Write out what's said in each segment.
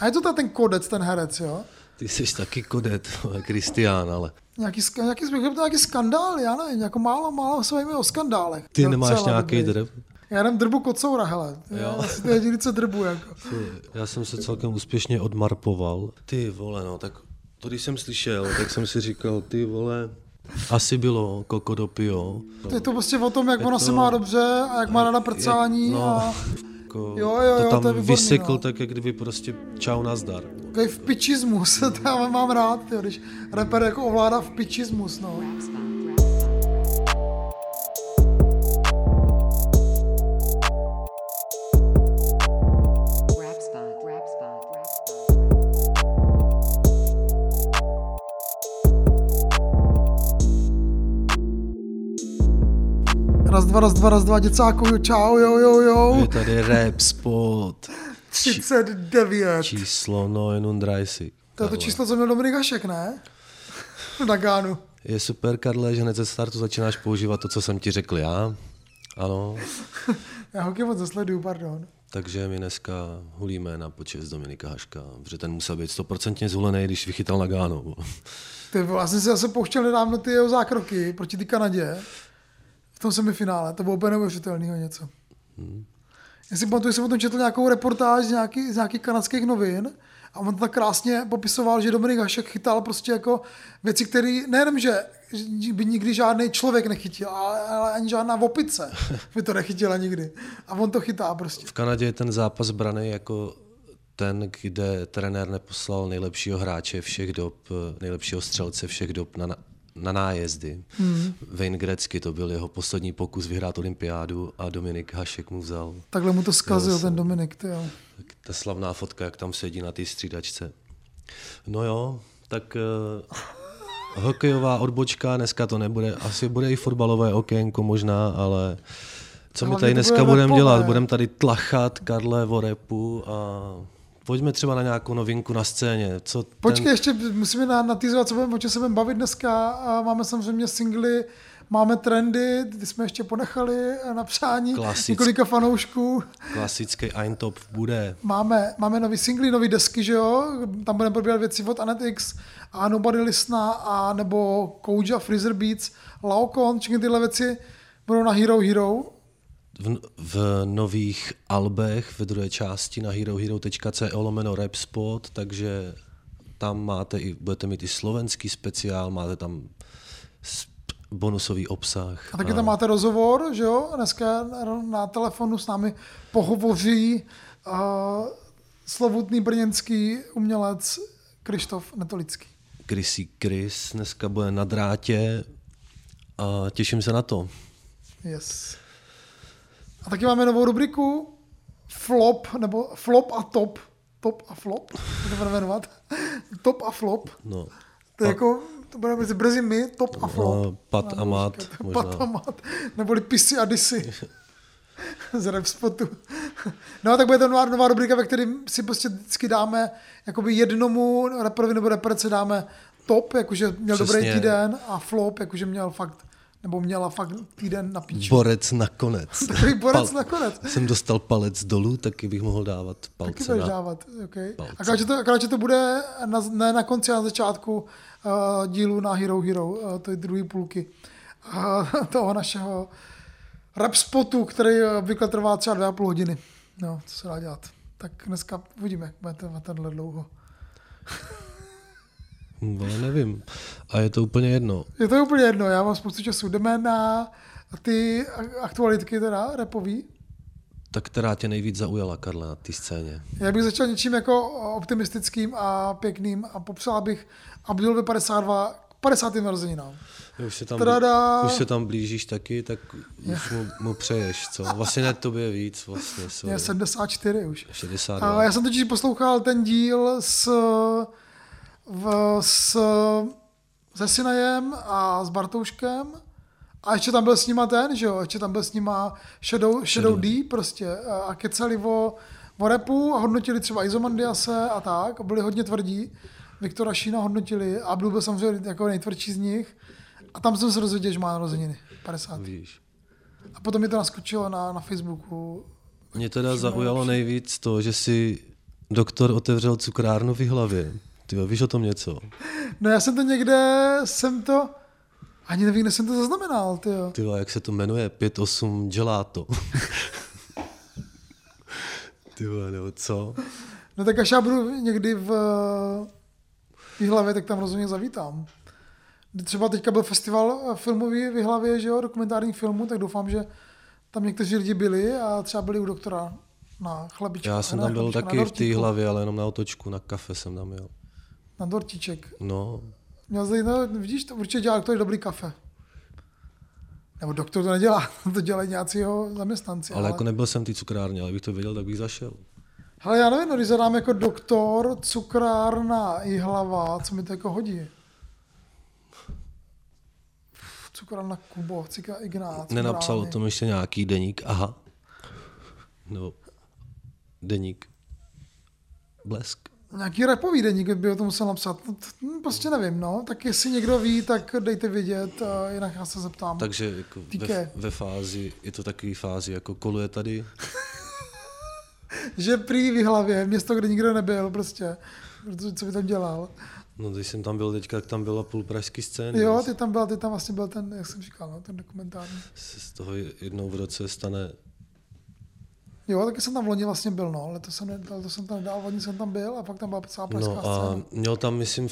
A je to ta ten kodec, ten herec, jo? Ty jsi taky kodet, Kristián, ale Nějaký, nějaký, nějaký, nějaký skandál, já nevím, jako málo, málo se o skandálech. ty Docela nemáš nějaký dobrý. drb. Já jenom drbu kocoura, hele. Já Jo. asi to je jediný, co drbu, jako. Já jsem se celkem úspěšně odmarpoval. Ty vole, no, tak to když jsem slyšel, tak jsem si říkal, ty vole, asi bylo kokodopio. Je to prostě o tom, jak Je ona to- se má dobře a jak má ráda prcání no, a Jako, Jo, jo, jo, to tam to výborný, vysekl no. tak, jak kdyby prostě čau nazdar. takový vpičismus, to já mám rád, tyjo, když rapper jako ovládá vpičismus, no. Raz, dva, raz, dva, raz, dva, děcáku, čau, jo, jo, jo. Je tady rap spot, 39. číslo 930. To je to číslo, co měl Dominik Hašek, ne? Na Gánu. Je super, Karle, že hned ze startu začínáš používat to, co jsem ti řekl já. Ano, Já hokej moc zasleduju, pardon. takže my dneska hulíme na počest Dominika Haška, protože ten musel být stoprocentně zhulený, když vychytal na Gánu. Ty já jsem si zase pouštěl nedávno ty jeho zákroky proti té Kanadě. V tom semifinále, to bylo úplně neuvěřitelného něco. Já si pamatuju, že jsem o tom četl nějakou reportáž z nějakých, z nějakých kanadských novin a on to tak krásně popisoval, že Dominik Hašek chytal prostě jako věci, které nejenom, že by nikdy žádný člověk nechytil, ale, ale ani žádná opice by to nechytila nikdy. A on to chytá prostě. V Kanadě je ten zápas braný jako ten, kde trenér neposlal nejlepšího hráče všech dob, nejlepšího střelce všech dob na, na nájezdy. Hmm. Wayne Gretzky, to byl jeho poslední pokus vyhrát olympiádu a Dominik Hašek mu vzal. Takhle mu to zkazil ten Dominik, ty jo. Ta slavná fotka, jak tam sedí na té střídačce. No jo, tak uh, hokejová odbočka, dneska to nebude, asi bude i fotbalové okénko možná, ale co my Hlavně tady dneska bude budeme dělat? Budeme tady tlachat Karle o repu a pojďme třeba na nějakou novinku na scéně. Co Počkej, ten, ještě musíme na- natýzovat, co budeme, o čem se budeme bavit dneska. A máme samozřejmě singly, máme trendy, ty jsme ještě ponechali na přání Klasicky. několika fanoušků. klasický Eintop bude. Máme, máme nový singly, nový desky, že jo? Tam budeme probírat věci od Anetix a Nobody Listna a nebo Kouja, Freezer Beats, Laokon, všechny tyhle věci budou na Hero Hero. V, v nových albech ve druhé části na herohero.co lomeno Rapspot, takže tam máte i, budete mít i slovenský speciál, máte tam bonusový obsah. A taky tam máte rozhovor, že jo? Dneska na telefonu s námi pohovoří uh, slovutný brněnský umělec Krištof Netolický. Chrissy Chris dneska bude na drátě a těším se na to. Yes. A taky máme novou rubriku Flop, nebo Flop a Top. Top a Flop, to budeme jmenovat. Top a Flop. No. To je jako, to budeme mít brzy my, Top a Flop. No, Pat a Mat, možná. Pat a Mat. Neboli Pisy a Disy. Z rap spotu. No tak bude to nová, nová rubrika, ve které si prostě vždycky dáme jakoby jednomu reperovi nebo reperce dáme top, jakože měl Přesně. dobrý týden a flop, jakože měl fakt nebo měla fakt týden na píču. Borec nakonec. Takový borec nakonec. Jsem dostal palec dolů, taky bych mohl dávat Taky palce budeš na... dávat, okay. palce. Akorát, že to, akorát, že to bude na, ne na konci, ale na začátku uh, dílu na Hero Hero, uh, to je druhý půlky uh, toho našeho rap spotu, který obvykle trvá třeba dvě a půl hodiny. No, co se dá dělat. Tak dneska uvidíme, jak bude trvat tenhle dlouho. No, nevím. A je to úplně jedno. Je to úplně jedno, já mám spoustu času. Jdeme na ty aktualitky teda, repový. Tak která tě nejvíc zaujala, Karle, na té scéně? Já bych začal něčím jako optimistickým a pěkným a popřál bych Abdulovi 52 k 50. narozeninám. Už se tam, už se tam blížíš taky, tak už mu, mu přeješ, co? Vlastně ne tobě víc, vlastně. Je Sorry. 74 už. 62. A já jsem totiž poslouchal ten díl s, s, se Sinajem a s Bartouškem a ještě tam byl s nima ten, že jo, ještě tam byl s nima Shadow, Shadow D prostě a- kecali o, o repu a hodnotili třeba Izomandiase a tak a byli hodně tvrdí. Viktora Šína hodnotili a Abdul byl samozřejmě jako nejtvrdší z nich a tam jsem se dozvěděl, že má narozeniny, 50. Víš. A potom mi to naskočilo na, na Facebooku. Mě teda zaujalo nejvíc to, že si doktor otevřel cukrárnu v hlavě. Ty víš o tom něco? No já jsem to někde, jsem to, ani nevím, kde jsem to zaznamenal, ty jo. Ty jo, jak se to jmenuje? 5-8 gelato. Ty jo, nebo co? No tak až já budu někdy v, v hlavě, tak tam rozhodně zavítám. Kdy Třeba teďka byl festival eh, filmový v hlavě, že jo, dokumentárních filmů, tak doufám, že tam někteří lidi byli a třeba byli u doktora na chlebičku. Já jsem tam byl taky v té hlavě, ale jenom na otočku, na kafe jsem tam jel. Na dortíček. No, Měl zde, no, vidíš, to určitě dělá doktor dobrý kafe. Nebo doktor to nedělá, to dělají nějací jeho zaměstnanci. ale jako nebyl jsem té cukrárně, ale bych to věděl, tak bych zašel. Hele, já nevím, no, když zadám jako doktor, cukrárna i hlava, co mi to jako hodí? Cukrárna Kubo, Cika Ignác. Nenapsal o tom ještě nějaký deník, aha. No, deník. Blesk. Nějaký repový deník by o tom musel napsat. No, hm, Prostě nevím, no. Tak jestli někdo ví, tak dejte vědět, a jinak já se zeptám. Takže jako ve, ve, fázi, je to takový fázi, jako koluje tady. Že prý v hlavě, město, kde nikdo nebyl, prostě. Protože co by tam dělal. No, když jsem tam byl teďka, tak tam byla půl pražský scény. Jo, ty tam byl, ty tam vlastně byl ten, jak jsem říkal, no, ten dokumentární. Se z toho jednou v roce stane Jo, taky jsem tam v loni vlastně byl, no, ale to jsem, nedal, to jsem tam nedal, v loni jsem tam byl a pak tam byla celá pražská No a scéna. měl tam, myslím,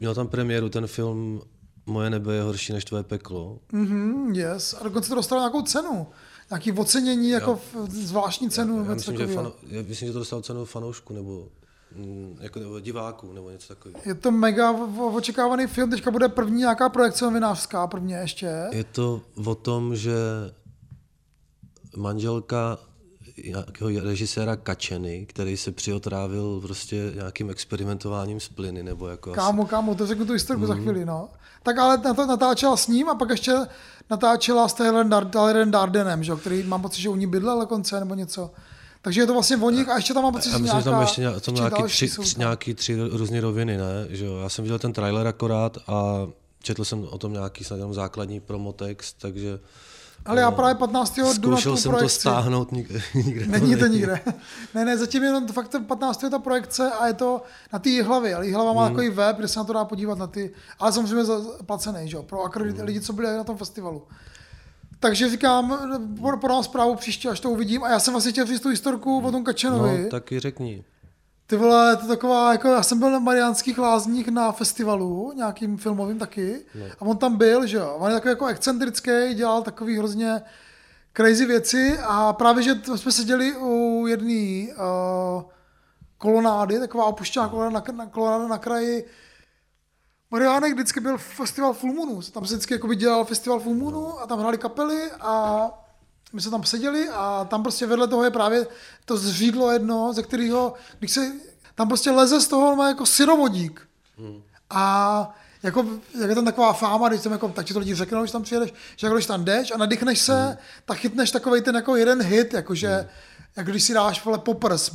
měl tam premiéru ten film Moje nebe je horší než tvoje peklo. Mhm, yes. A dokonce to dostalo nějakou cenu. Nějaký ocenění, jako v, zvláštní cenu. Já něco myslím, že, fano, já myslím, že to dostal cenu fanoušku nebo, mm, jako, nebo diváků nebo něco takového. Je to mega očekávaný film, teďka bude první nějaká projekce novinářská, prvně ještě. Je to o tom, že manželka nějakého režiséra Kačeny, který se přiotrávil prostě nějakým experimentováním s plyny, nebo jako asi, Kámo, kámo, to řeknu tu historiku Mhm. za chvíli, no. Tak ale na to natáčela s ním a pak ještě natáčela s Taylorem Dardenem, že, který mám pocit, že u ní bydlel dokonce nebo něco. Takže je to vlastně o nich a ještě tam mám pocit, že myslím, že tam nějaká, ještě, nějak- tam nějaký, tři, tři, nějaký tři různé roviny, ne? Že jo? Já jsem viděl ten trailer akorát a četl jsem o tom nějaký snad jenom základní promotext, takže Ale já právě 15. jdu na tu jsem to projekci. stáhnout, nik- nikde Není to nikde. Ne, ne, zatím jenom to fakt 15. je ta projekce a je to na té hlavě, ale hlava má takový web, kde se na to dá podívat na ty, ale samozřejmě za, placený, že jo, pro akredit, lidi, co byli na tom festivalu. Takže říkám, pod- podám zprávu příště, až to uvidím. A já jsem vlastně chtěl říct tu historku o tom Kačenovi. No, tak ji řekni. Ty vole, to taková, jako já jsem byl na Mariánských lázních na festivalu, nějakým filmovým taky, no. a on tam byl, že jo, on je takový jako excentrický, dělal takový hrozně crazy věci a právě, že jsme seděli u jedné uh, kolonády, taková opuštěná kolonáda na, na, kolonáda na kraji Mariánek vždycky byl festival Full Moonu, tam se vždycky jakoby dělal festival Full Moonu a tam hráli kapely a my jsme tam seděli a tam prostě vedle toho je právě to zřídlo jedno, ze kterého, když se, tam prostě leze z toho má jako syrovodík. A jako, jak je tam taková fáma, když tam jako, tak ti to lidi řeknou, když tam přijedeš, že jako když tam jdeš a nadechneš se, tak chytneš takový ten jako jeden hit, jakože, jak když si dáš vole poprs.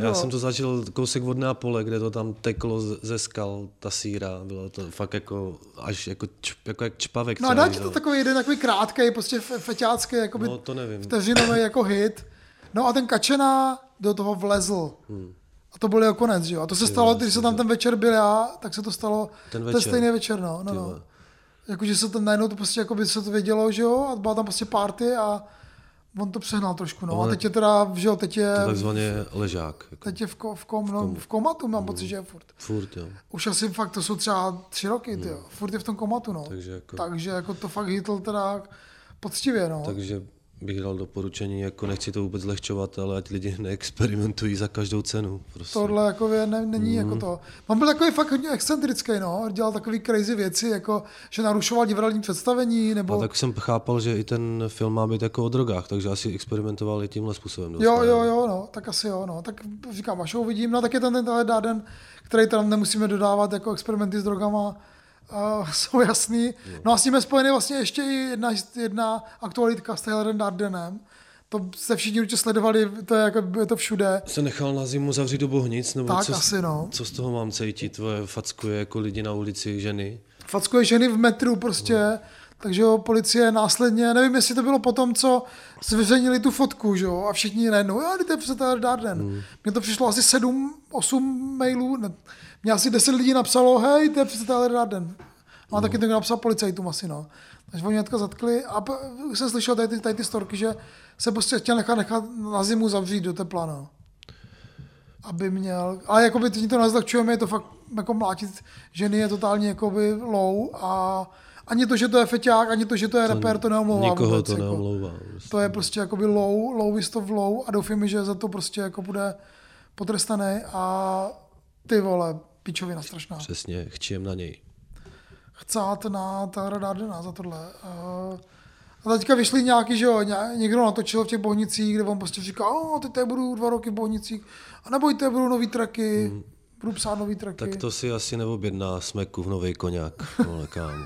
Já jsem to zažil kousek od Neapole, kde to tam teklo ze skal, ta síra, bylo to fakt jako, až jako, čp, jako jak čpavek. No a dá ti to jo. takový jeden takový krátký, prostě fe- feťácký, jakoby No, to nevím. vteřinový jako hit. No a ten Kačena do toho vlezl. Hmm. A to byl jeho konec, že jo? A to se stalo, když jsem tam ten večer byl já, tak se to stalo Ten ten večer. stejný večer, no. no, no. Jakože se tam najednou to prostě jako by se to vědělo, že jo? A byla tam prostě party a on to přehnal trošku, no. A On- teď je teda, že jo, teď je, To takzvaně ležák. Jako, teď je v, ko, v, kom, no, v komatu, mám pocit, že je furt. furt, jo. Už asi fakt, to jsou třeba tři roky, ty jo. Furt je v tom komatu, no. Takže jako- Takže jako to fakt hitl teda poctivě, no. Takže bych dal doporučení, jako nechci to vůbec zlehčovat, ale ať lidi neexperimentují za každou cenu. Prostě. Tohle jako je, ne, není Mhm. jako to. On byl takový fakt hodně excentrický, no. Dělal takový crazy věci, jako že narušoval divadelní představení, nebo... A tak jsem chápal, že i ten film má být jako o drogách, takže asi experimentoval i tímhle způsobem. dost, Jo, jo, jo, no, tak asi jo, no. Tak říkám, až ho uvidím, no tak je ten Tyler Darden, který tam nemusíme dodávat jako experimenty s drogama, uh, jsou jasný. No a s tím je spojený vlastně ještě i jedna, jedna aktualitka s Tylerem Dardenem. To se všichni určitě sledovali, to je, jako, je to všude. Se nechal na zimu zavřít do bohnic, nebo Tak co, asi, no. co z toho mám cítit? Tvoje fackuje jako lidi na ulici, ženy. Fackuje ženy v metru prostě, Takže jo, policie následně, nevím, jestli to bylo potom, co zveřejnili tu fotku, že jo, a všichni najednou, jo, to je přece Darden. Hmm. Mně to přišlo asi 7, 8 mailů, ne, mě asi 10 lidí napsalo, hej, to je Darden. No a taky to napsal policajtům asi, no. Takže oni hnedka zatkli a p- už jsem slyšel tady ty, tady ty storky, že se prostě chtěl nechat, nechat na zimu zavřít do tepla, no. Aby měl, ale jakoby teď to nezlehčujeme, je to fakt jako mlátit ženy je totálně jakoby low a ani to, že to je feťák, ani to, že to je rapper, to neomlouvá Nikoho vůbec, to jako. neomlouvá. prostě. To je prostě jakoby low, lowest of low a doufám, že za to prostě jako bude potrestaný a ty vole, pičovina strašná. Přesně, chčím na něj. Chcát na Tyler Dardena za tohle. Eh, A teďka vyšli nějaký, že jo, ně- někdo natočil v těch bohnicích, kde on prostě říká, o, teď tady budu dva roky v bohnicích, a nebojte, budou nový tracky, hmm. budu psát nový tracky. Tak to si asi neobjedná smeku v nový koněk, vole kámo.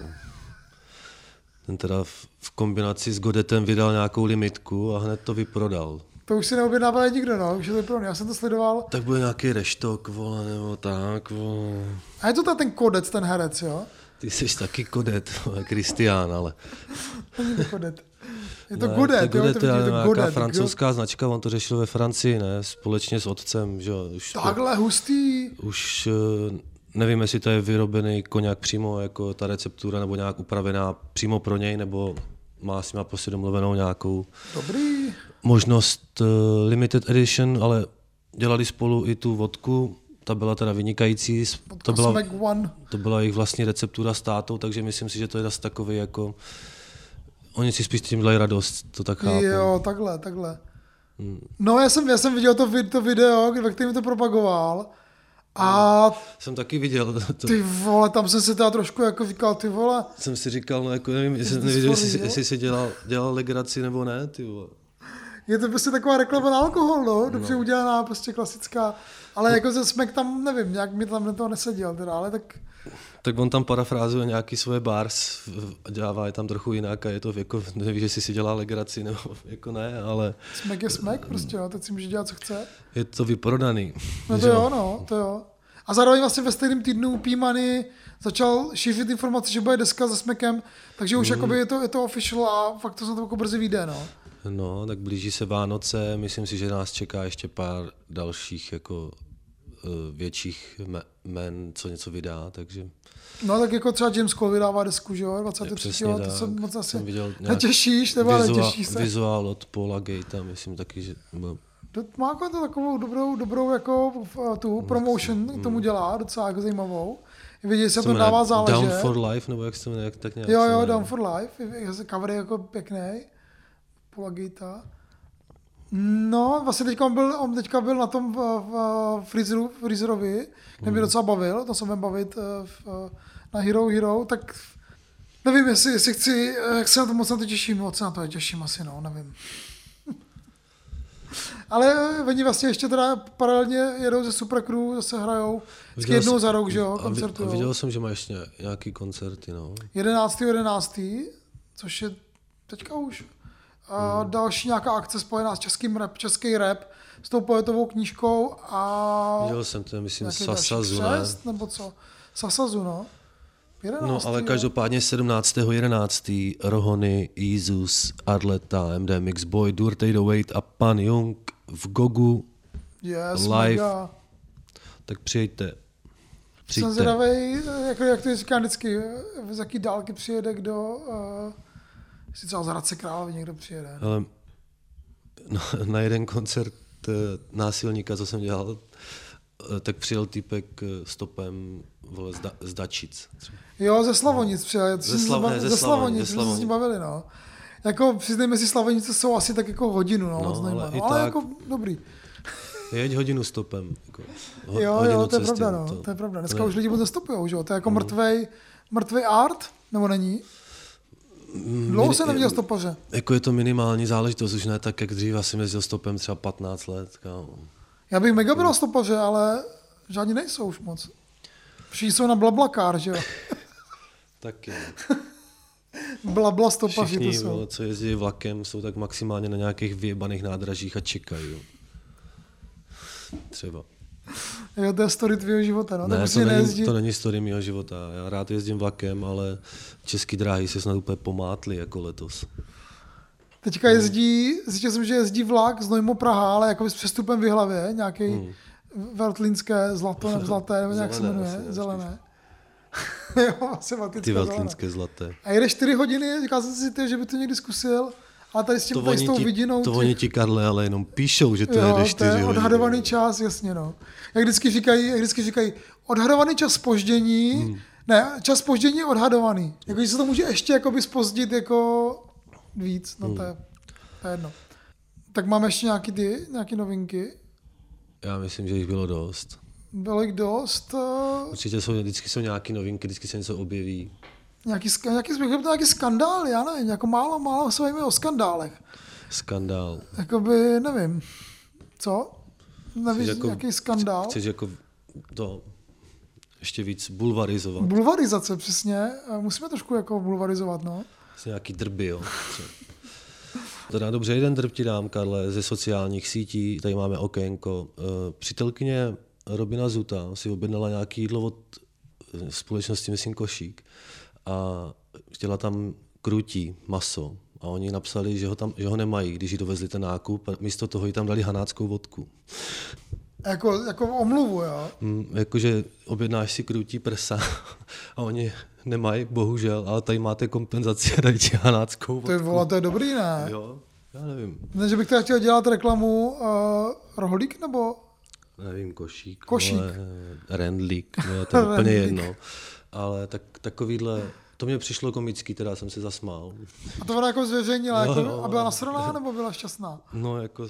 Ten teda v, v kombinaci s Godetem vydal nějakou limitku a hned to vyprodal. To už si neobjednává nikdo, no, už je to pro mě. Já jsem to sledoval. Tak bude nějaký reštok, vole, nebo tak, vole. A je to ta- ten kodec, ten herec, jo? Ty jsi taky Godet, vole, Kristián, ale... Není to kodet. Je to Ne, Godet, to jo, je to Godet, je to nějaká Godet. francouzská značka, on to řešil ve Francii, ne, společně s otcem, že jo. Už, to, Takhle hustý. už eh, nevím, jestli to je vyrobený koněk přímo, jako ta receptura, nebo nějak upravená přímo pro něj, nebo má s nima prostě domluvenou nějakou Dobrý. Možnost uh, limited edition, ale dělali spolu i tu vodku, ta byla teda vynikající, to byla, to byla jejich vlastní receptura s tátou, takže myslím si, že to je zase takový jako, oni si spíš tím dělají radost, to tak chápu. Jo, takhle, takhle. Hmm. No, já jsem, já jsem viděl to, to video, ve kterém to propagoval. A Jsem taky viděl, to, ty vole, tam jsem se teda trošku jako říkal, ty vole, jsem si říkal, no jako nevím, jestli, for jestli, jestli si dělal, dělal legraci nebo ne, ty vole. Je to prostě taková reklama na alkohol, no, dobře no. udělaná, prostě klasická. Ale jako ze smek tam, nevím, nějak mi tam to neseděl teda, ale tak Tak on tam parafrázuje nějaký svoje bars a dělává je tam trochu jinak a je to jako, nevíš, jestli si dělá legraci nebo jako ne, ale smek je smek, prostě, jo, teď si může dělat, co chce. je to vyprodaný. No to že jo, no, to jo. A zároveň vlastně ve stejném týdnu P-Money začal šířit informace, že bude deska se smekem, takže už mm. jakoby je to, je to official a fakt to se to jako brzy vyjde, no. No, tak blíží se Vánoce, myslím si, že nás čeká ještě pár dalších jako eh, větších me- men, co něco vydá, takže No tak jako třeba James Cole vydává desku, že jo, 23. přesně to se moc asi Jsem viděl netěšíš, nebo vizua- netěšíš se. vizuál od Paula Gatea, myslím taky, že byl To má jako to takovou dobrou, dobrou jako v- tu promotion k tomu dělá, docela jako zajímavou. Vidět, se to dává záležet. Down for Life, nebo jak se jmenuje, tak nějak Jo, jo. Down for Life, je- je- cover je jako pěkný, Paula Gatea. No, vlastně teďka on byl, on teďka byl na tom v, v Freezeru, Freezerovi, kde mě docela bavil, to se budeme bavit eh, v, na Hero Hero, tak nevím, jestli, jestli chci, eh, jak se na to moc na to těším, moc se na to těším asi, no, nevím. Ale eh, oni vlastně ještě teda paralelně jedou ze Super Crew, zase hrajou vždycky jednou jsem- za rok, že jo, koncertujou. A viděl jsem, že má ještě ně- nějaký koncerty, no. 11. 11. což je teďka už. A Hmm. další nějaká akce spojená s českým rap, český rap, s tou poetovou knížkou a Viděl jsem to, myslím, Sasazu, ne? křest, nebo co? Sasazu, no. 11. No, ale každopádně 17.11. Rohony, Izus, Arleta, MD Mix Boy, Durtej the Wait a Pan Jung v Gogu, yes, live. Mega. tak přijďte. Jsem Přijďte. zvědavej, jako, jak to říká vždycky, z jaký dálky přijede kdo, uh, jestli třeba z Hradce Králové někdo přijede. Ale na, na jeden koncert eh, násilníka, co jsem dělal, eh, tak přijel týpek eh, stopem vole, z, da, z Dačic. Jo, ze Slavonic přijel. Ze Slav- ne, ze ze Slavonic, Slavonic, ze jsme se s Slavonic. ním bavili, no. Jako přiznejme si, Slavonice jsou asi tak jako hodinu, no, No, moc nejma, ale no, ale tak- jako dobrý. Jeď hodinu stopem. Jako, ho, Jo, hodinu jo, to je cesty, pravda, no, to- to je pravda. Dneska ne. už lidi moc nestopujou, že jo, to je jako mrtvej, mrtvej art, nebo není? Dlouho se neviděl stopaře. Jako je to minimální záležitost, už ne tak, jak dřív, asi jezdil stopem třeba 15 let. Kámo. Já bych mega byl stopaře, ale žádní nejsou už moc. Všichni jsou na blablakár, že jo. Taky. Blabla stopaři to Všichni, jsou. vole, co jezdí vlakem, jsou tak maximálně na nějakých vyjebaných nádražích a čekají. jo. Třeba. Jo, to je story tvýho života, no. Ne, už to není, nejezdí. to není story mého života. Já rád jezdím vlakem, ale český dráhy se snad úplně pomátly jako letos. Teďka jezdí, zjistil jsem, že jezdí vlak z Nojmo Praha, ale jako s přestupem v Jihlavě, nějaký hmm. Veltlínské zlato nebo zlaté, nebo nějak se Zelené jmenuje, asi, ne, zelené. jo, Ty zelené. veltlínské zlaté. A jede 4 hodiny, říkal jsem si, ty, že by to někdy zkusil, ale tady s tím, To tady s tou ti, vidinou to těch- oni ti, Karle, ale jenom píšou, že to jo, jede to 4 je hodiny. odhadovaný čas, jasně, no. Jak vždycky říkají, jak vždycky říkají, odhadovaný čas spoždění, hmm. ne, čas spoždění je odhadovaný. Jako, že se to může ještě jakoby spozdit jako víc, no to je, to je jedno. Tak máme ještě nějaký ty, nějaký novinky. Já myslím, že jich bylo dost. Bylo jich dost. Uh, Určitě jsou, vždycky jsou nějaké novinky, vždycky se něco objeví. Nějaký, nějaký, nějaký, nějaký skandál, já nevím, jako málo, málo se o skandálech. Skandál. Jakoby, nevím, co? Nevíš, jako- nějaký skandál? Chceš jako to ještě víc bulvarizovat. Bulvarizace, přesně. Musíme trošku jako bulvarizovat, no. Asi nějaký drby, jo. Teda dobře, jeden drb ti dám, Karle, ze sociálních sítí, tady máme okénko. Eh, Přítelkyně Robina Zuta si objednala nějaký jídlo od eh, společnosti, myslím, Košík. A chtěla tam krutí, maso. A oni napsali, že ho, tam, že ho nemají, když jí dovezli ten nákup. A místo toho jí tam dali hanáckou vodku. Jako, jako omluvu, jo. Mm, jakože objednáš si krutí prsa a oni nemají, bohužel, ale tady máte kompenzaci a dají ti hanáckou To je, vodku. vole, to je dobrý, ne? Jo, já nevím. Ne, že bych teda chtěl dělat reklamu uh, rohlík nebo Nevím, košík, Košík. Rendlík, no, to je úplně jedno. Ale tak, takovýhle, to mě přišlo komický, teda jsem se zasmál. a to ona jako zveřejnila Jo, jako, jo. a byla nasraná nebo byla šťastná? No, jako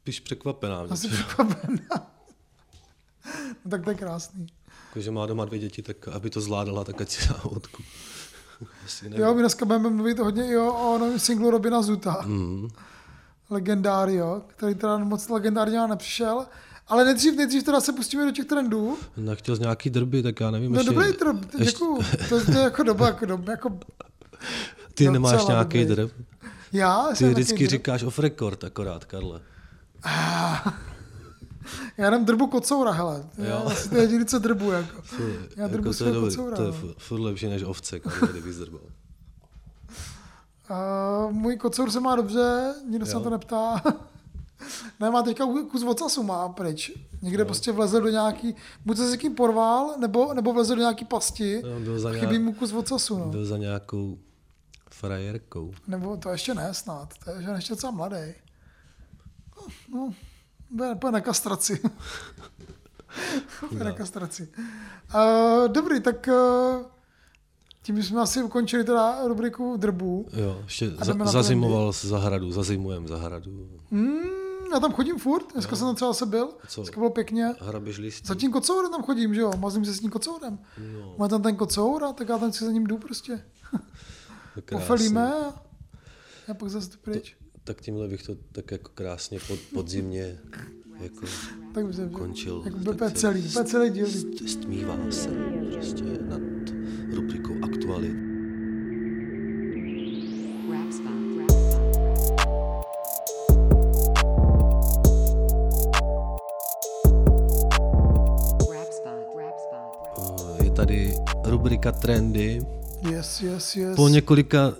spíš překvapená. Asi překvapená. no, tak to je krásný. jako, že má doma dvě děti, tak aby to zvládala, tak ať si dá nevím. Jo, my dneska budeme mluvit hodně i o, o novém singlu Robina Zuta. Mm. Legendario, který teda moc legendárně nepřišel. Ale nejdřív, nejdřív teda se pustíme do těch trendů. No, chtěl z nějaký drby, tak já nevím. No ještě, dobrý ještě- děkuju. To, to je jako doba, jako doba, jako Ty docela nemáš nějaký dobrý. drb? já Ty jsem vždycky drb. říkáš off record akorát, Karle. Já dám drbu kocoura, hele. Já asi to je jediný, co drbu, jako. Fy, Já drbu to je, dobrý, kocoura, to je no. fu- furt lepší než ovce, Karle, kdyby zdrbal. Uh, můj kocour se má dobře, nikdo se Jo. na to neptá. Ne, má teďka kus ocasu má pryč. Někde prostě vleze do nějaký, buď se s někým porval, nebo, nebo vleze do nějaký pasti. No, byl, za Chybí nějak, mu kus ocasu, no. byl za nějakou frajerkou. Nebo to ještě ne snad, to je že ještě docela mladý. No, no bude, bude na kastraci. bude na kastraci. Uh, dobrý, tak uh, tím jsme asi ukončili teda rubriku drbů. Jo, ještě za, zazimoval zahradu, zazimujem zahradu. Mm, já tam chodím furt, dneska jsem tam třeba se byl, Co? dneska bylo pěkně. Hrabeš listí. Za tím kocourem tam chodím, že jo, mazím se s tím kocourem. No, Má tam ten kocour a tak já tam si za ním jdu prostě. to. Pofelíme a já pak zase pryč. Tak tímhle bych to tak jako krásně pod, podzimně jako Tak by se končil. jako se celý, celý díl. Stmívá se prostě nad rubrikou aktualit. Rubrika Trendy. Yes, yes, yes. Po několika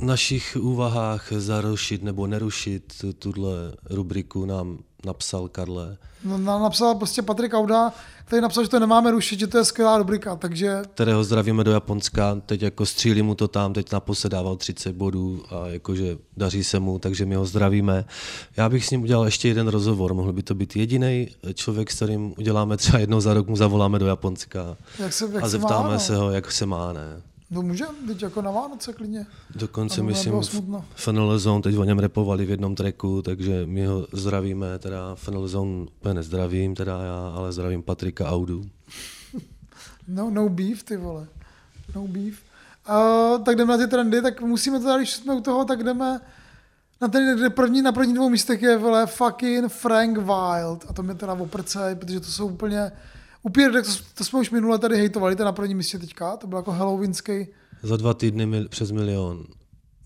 našich úvahách zarušit nebo nerušit tu- tuhle rubriku nám napsal Karle, No, na- napsal prostě Patrik Auda, který napsal, že to nemáme rušit, že to je skvělá rubrika, takže kterého zdravíme do Japonska, teď jako střílí mu to tam, teď naposled dával 30 bodů a jakože daří se mu, takže my ho zdravíme. Já bych s ním udělal ještě jeden rozhovor, mohl by to být jediný člověk, s kterým uděláme třeba jednou za rok, mu zavoláme do Japonska jak se, jak a se má, zeptáme no. se ho, jak se má, ne. No můžeme, teď jako na Vánoce klidně. Dokonce myslím. Funnel Zone teď o něm repovali v jednom tracku, takže my ho zdravíme, teda Funnel Zone úplně nezdravím, teda já, ale zdravím Patrika Audu. No, no beef, ty vole. No beef. Uh, tak jdeme na ty trendy, tak musíme teda, když jsme u toho, tak jdeme na ten, kde první, na první dvou místech je vole fucking Frank Wild. A to mě teda oprce, protože to jsou úplně, upěr, to, to jsme už minule tady hejtovali, to na prvním místě teďka, to byl jako halloweenský, Za dva týdny mil, přes milion.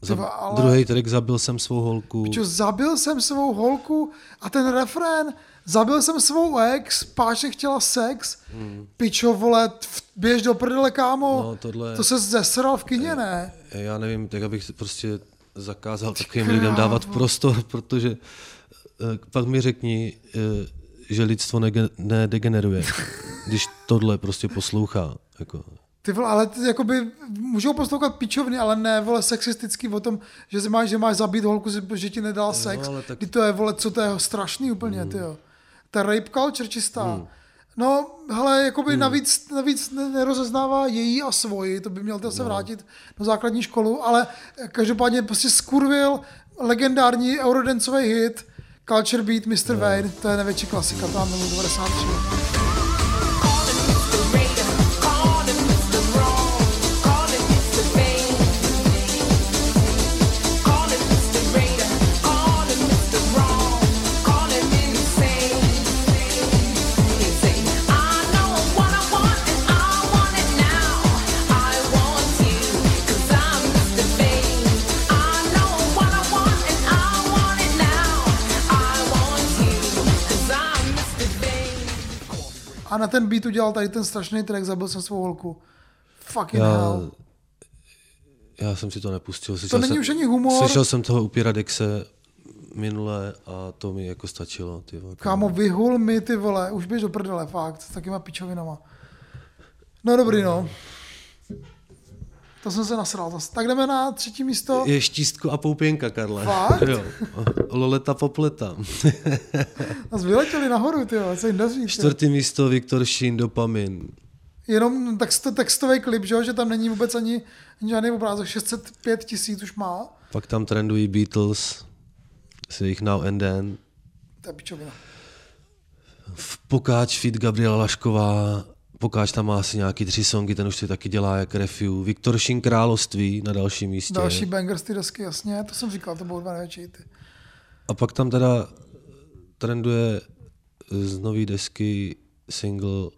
Za, Tyva, ale- Druhý track zabil jsem svou holku. Čo, zabil jsem svou holku a ten refrén, zabil jsem svou ex, páče chtěla sex, Hmm. pičo, vole, v- běž do prdele, kámo, No, tohle- to se zesral v kině, ne? Já nevím, tak abych prostě zakázal takovým krávo. lidem dávat prostor, protože eh, pak mi řekni, eh, že lidstvo nege- nedegeneruje, když tohle prostě poslouchá. Jako. Ty vole, ale ty, jakoby, můžou poslouchat pičovny, ale ne, vole, sexistický o tom, že, si máš, že máš zabít holku, že- ti nedala sex. ale tak- Ty to je, vole, co to je strašný úplně, ty jo. Ta rape culture čistá. No, hele, jakoby navíc, navíc ne- nerozeznává její a svoji, to by měl to se vrátit do základní školu, ale každopádně prostě skurvil legendární eurodancový hit Culture Beat Mr. Wayne, to je největší klasika, tam byl 93. A na ten beat udělal tady ten strašný track, zabil jsem svou holku. Fucking Já, hell. já jsem si to nepustil. Slyšel není jsem, už ani humor. Slyšel jsem toho upíra Dexe minule a to mi jako stačilo. Ty, vole. Kámo, vyhul mi ty vole, už běž do prdele, fakt, s takýma pičovinama. No dobrý, no. To jsem se nasral zase. Tak jdeme na třetí místo. Je štístko a poupěnka, Karle. Fakt? Jo. Loleta popleta. A vyletěli nahoru, ty co jim daří. jo. Čtvrtý místo Viktor Šín, Dopamin. Jenom text, textový klip, že, jo, že tam není vůbec ani, ani žádný obrázek. 605 tisíc už má. Pak tam trendují Beatles s jejich Now and Then. To je pičovina. V Pokáč feed Gabriela Lašková. Pokáč tam má asi nějaký tři songy, ten už si taky dělá jak review. Viktor Šín Království na dalším místě. Další banger z té desky, jasně, to jsem říkal, to bylo dva největší ty. A pak tam teda trenduje z nové desky single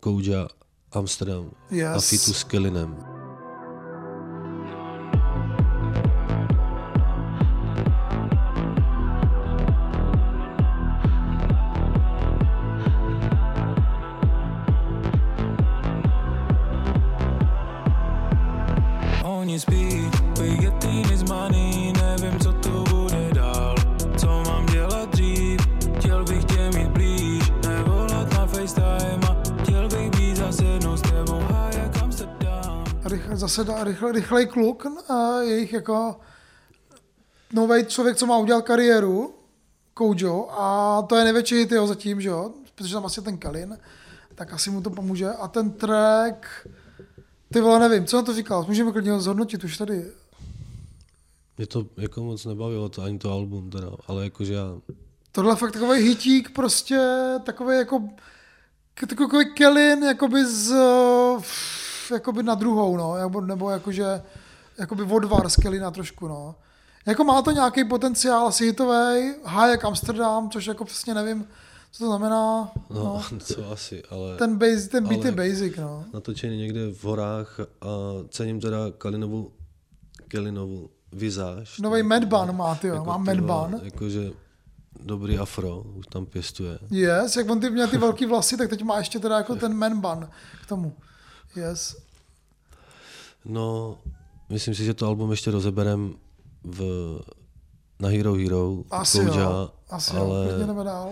Kouja Amsterdam a Yes. fitu s Kellinem. Zase rychle, rychlej kluk, a jejich jako nový člověk, co má udělat kariéru, Koujo, a to je největší hit jeho zatím, že jo, protože tam asi ten Kalin, tak asi mu to pomůže. A ten track, ty vole, nevím, co na to říkal, můžeme klidně ho zhodnotit už tady. Mě to jako moc nebavilo, to ani to album teda, ale jakože já... Tohle fakt takový hitík, prostě takový jako takový Kelin, jakoby z, f- jakoby na druhou, no, nebo, nebo jakože, jakoby odvar z Kelina trošku, no. Jako má to nějaký potenciál, asi hitový, jak Amsterdam, což jako přesně nevím, co to znamená, No, no. no. co asi, ale Ten, base, ten beat ale- je basic, no. natočený někde v horách a cením teda Kalinovu, Kalinovu vizáž. Nový Madban má, ty jo, má ty vole, Madban. Jakože dobrý afro, už tam pěstuje. Yes, jak on ty měl ty velký vlasy, tak teď má ještě teda jako ten man bun k tomu. Yes. No, myslím si, že to album ještě rozeberem v, na Hero Hero, Asi Kouja, jo, asi jo, ale klidně jdeme dál.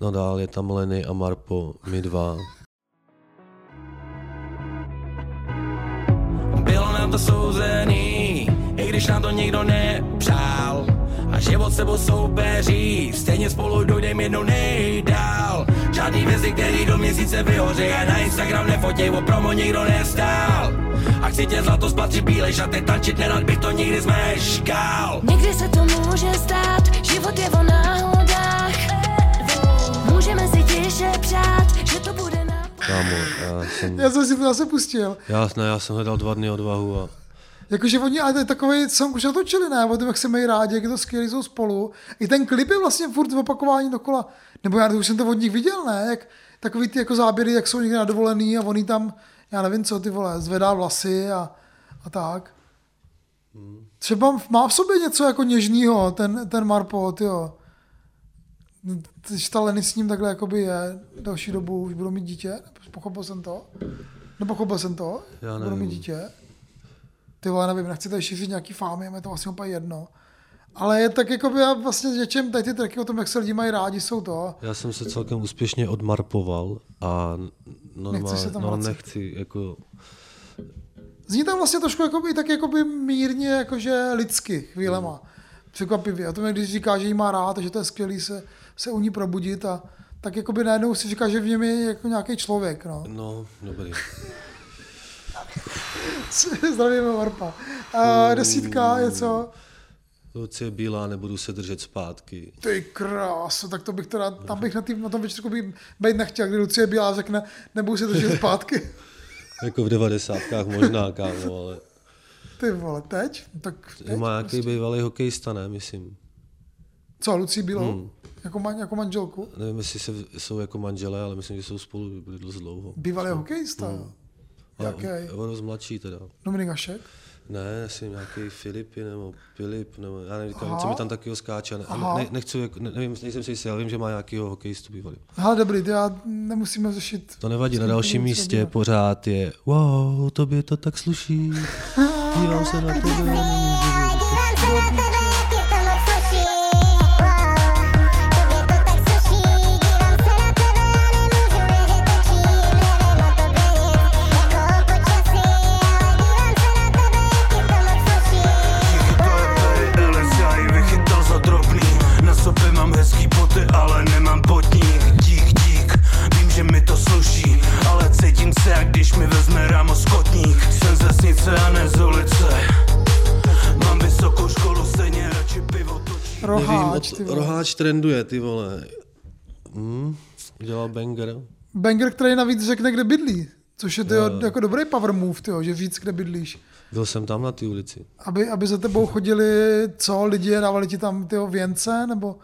no dál je tam Lenny a Marpo, my dva. Bylo nám to souzený, i když nám to nikdo nepřál. A život sebou soupeří, stejně spolu dojdem jednou nejdál. Žádný věci, který do měsíce vyhoří a na Instagram nefotí, o promo nikdo nestál. A chci tě zlato spatřit bílej šaty, tančit, nerad bych to nikdy zmeškal. Někdy se to může stát, život je o náhodách. Můžeme si tiše přát, že to bude na... Kámo, já jsem, Já jsem si to zase pustil. já, ne, já jsem hledal dva dny odvahu a Jakože oni, ale to je takový song už natočili, ne? O tom, jak se mají rádi, jak je to skvělý, jsou spolu. I ten klip je vlastně furt v opakování dokola. Nebo já už jsem to od nich viděl, ne? Jak, takový ty jako záběry, jak jsou někde na dovolený a oni tam, já nevím co, ty vole, zvedá vlasy a, a tak. Třeba má v sobě něco jako něžného, ten, ten Marpo, jo. Když ta Lenny s ním takhle jakoby je další dobu, už budou mít dítě, pochopil jsem to? Nepochopil jsem to? Budou mít dítě? Ty vole, nevím, nechci tady šířit nějaký fámy, je mi to vlastně úplně jedno. Ale je tak jako by já vlastně s něčem, tady ty tracky o tom, jak se lidi mají rádi, jsou to. Já jsem se celkem úspěšně odmarpoval a normálně, se tam no, vracet. nechci, jako, Zní tam vlastně trošku jakoby, tak jakoby mírně jakože lidsky chvílema. Překvapivě. A to mě, když říká, že jí má rád a že to je skvělý se, se u ní probudit a tak jakoby najednou si říká, že v něm je jako nějaký člověk. No. no, dobrý. Zdravíme Varpa. A desítka je co? Lucie Bílá, nebudu se držet zpátky. Ty kráso, tak to bych teda, tam bych na, tý, na tom večerku být, být nechtěl, kdy Lucie Bílá řekne, nebudu se držet zpátky. Jako v devadesátkách možná, kámo, ale Ty vole, teď? Tak teď má prostě. nějaký bývalý hokejista, ne, myslím. Co, Lucí Bílou? Hmm. Jako, man, jako manželku? Nevím, jestli se, jsou jako manželé, ale myslím, že jsou spolu byli dost dlouho. Bývalý hokejista? Hmm. Jaký? o, o dost mladší teda. Dominik Hašek? Ne, asi nějaký Filipy nebo Filip, nebo já nevím, Aha. co mi tam takového skáče. Ne, Aha. ne, nechci, ne, nevím, nejsem si jistý, ale vím, že má nějakýho hokejistu bývalý. Hele, dobrý, to já nemusíme řešit. To nevadí, na dalším to místě dělat. pořád je wow, tobě to tak sluší, dívám se na tebe, nemůžu trenduje, ty vole. Hmm, udělal banger. Banger, který navíc řekne, kde bydlí. Což je tyjo, jako dobrý power move, tyjo, že říct, kde bydlíš. Byl jsem tam na té ulici. Aby, aby za tebou chodili, co, lidi, dávali ti tam tyjo, věnce, nebo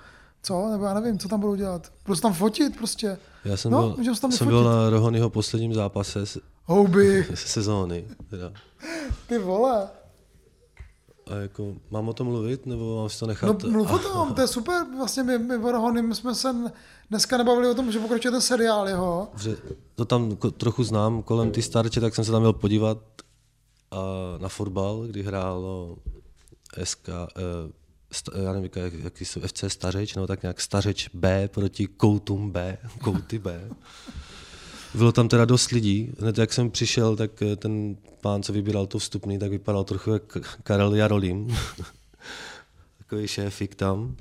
co, nebo já nevím, co tam budou dělat. Se tam fotit prostě. Já jsem, No, byl, se tam jsem byl na Rohonyho posledním zápase Houby, sezóny. Teda. ty vole. A jako, mám o tom mluvit, nebo mám si to nechat? No mluv o tom, to je super. Vlastně my, my Vorhonym jsme se dneska nebavili o tom, že pokračuje ten seriál jeho. Že to tam trochu znám kolem ty starče, tak jsem se tam měl podívat a na fotbal, kdy hrálo SK, eh, sta, já nevím, jak, jaký jsou FC Stařeč, nebo tak nějak Stařeč B proti Koutům B, Kouty B. Bylo tam teda dost lidí. Hned jak jsem přišel, tak eh, ten pán, co vybíral to vstupný, tak vypadal trochu jak Karel Jarolím. Takový šéfik tam.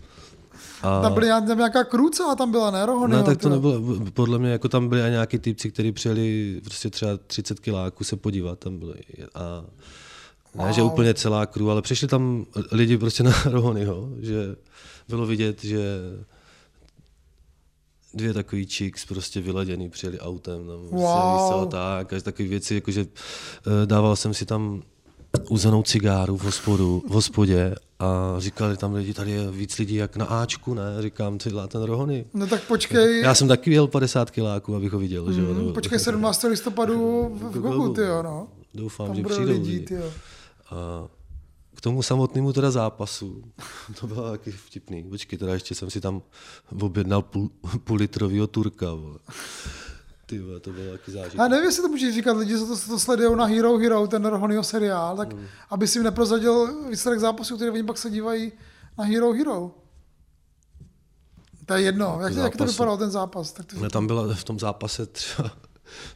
A... Tam byly nějaká, nějaká krůca, tam byla, ne? Rohony, Ne, tak to nebylo, podle mě jako tam byli i nějaký typci, kteří přijeli prostě třeba 30 kiláků se podívat, tam byli a ne, že úplně celá crew, ale přišli tam lidi prostě na Rohonyho, že bylo vidět, že dvě takový chicks prostě vyladěný přijeli autem, tam Wow. se tak, a takové věci, jakože eh, dával jsem si tam uzenou cigáru v, hospodu, v hospodě a říkali tam lidi, tady je víc lidí jak na Ačku, ne? Říkám, ty ten Rohony. No tak počkej, Já jsem taky jel 50 kiláků, abych ho viděl. že jo? mm, nebo- počkej 17. listopadu v, v Gogu, ty jo, no. Doufám, Tam že přijdou lidi, lidi. A k tomu samotnému teda zápasu, to bylo taky vtipný. Počkej, teda ještě jsem si tam objednal půl, půl litrovýho turka. Vole. Ty vole, to bylo taky zážitek. Já nevím, jestli to můžeš říkat lidi, co to, to sledují na Hero Hero, ten Rohonyho seriál, tak Hmm. aby si jim neprozadil výsledek zápasu, který oni pak se dívají na Hero Hero. To je jedno. Jak, jak to zápasu. vypadal ten zápas? Tak to, Ne, tam byla v tom zápase třeba,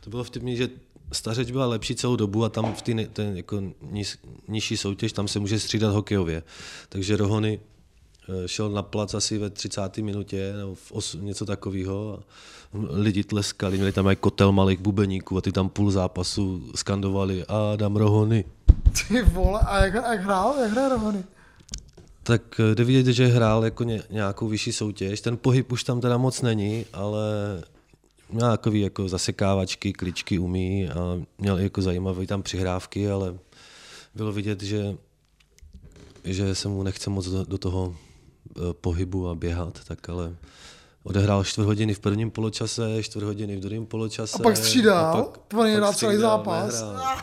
to bylo vtipný, že stařeč byla lepší celou dobu a tam v té ten jako niž, nižší soutěž, tam se může střídat hokejově. Takže Rohony eh, šel na plac asi ve 30. minutě nebo v os, něco takového a lidi tleskali, měli tam i kotel malých bubeníků a ty tam půl zápasu skandovali Adam Rohony. ty vole, a jak, jak hrál? Jak hraje Rohony? Tak eh, jde vidět, že hrál jako ně, nějakou vyšší soutěž. Ten pohyb už tam teda moc není, ale měl takový jako zasekávačky, kličky umí a měl jako zajímavé tam přihrávky, ale bylo vidět, že, že se mu nechce moc do, do toho eh, pohybu a běhat, tak ale odehrál čtvrt hodiny v prvním poločase, čtvrt hodiny v druhém poločase. A pak střídal? To on pak hrál celý zápas? nehrál.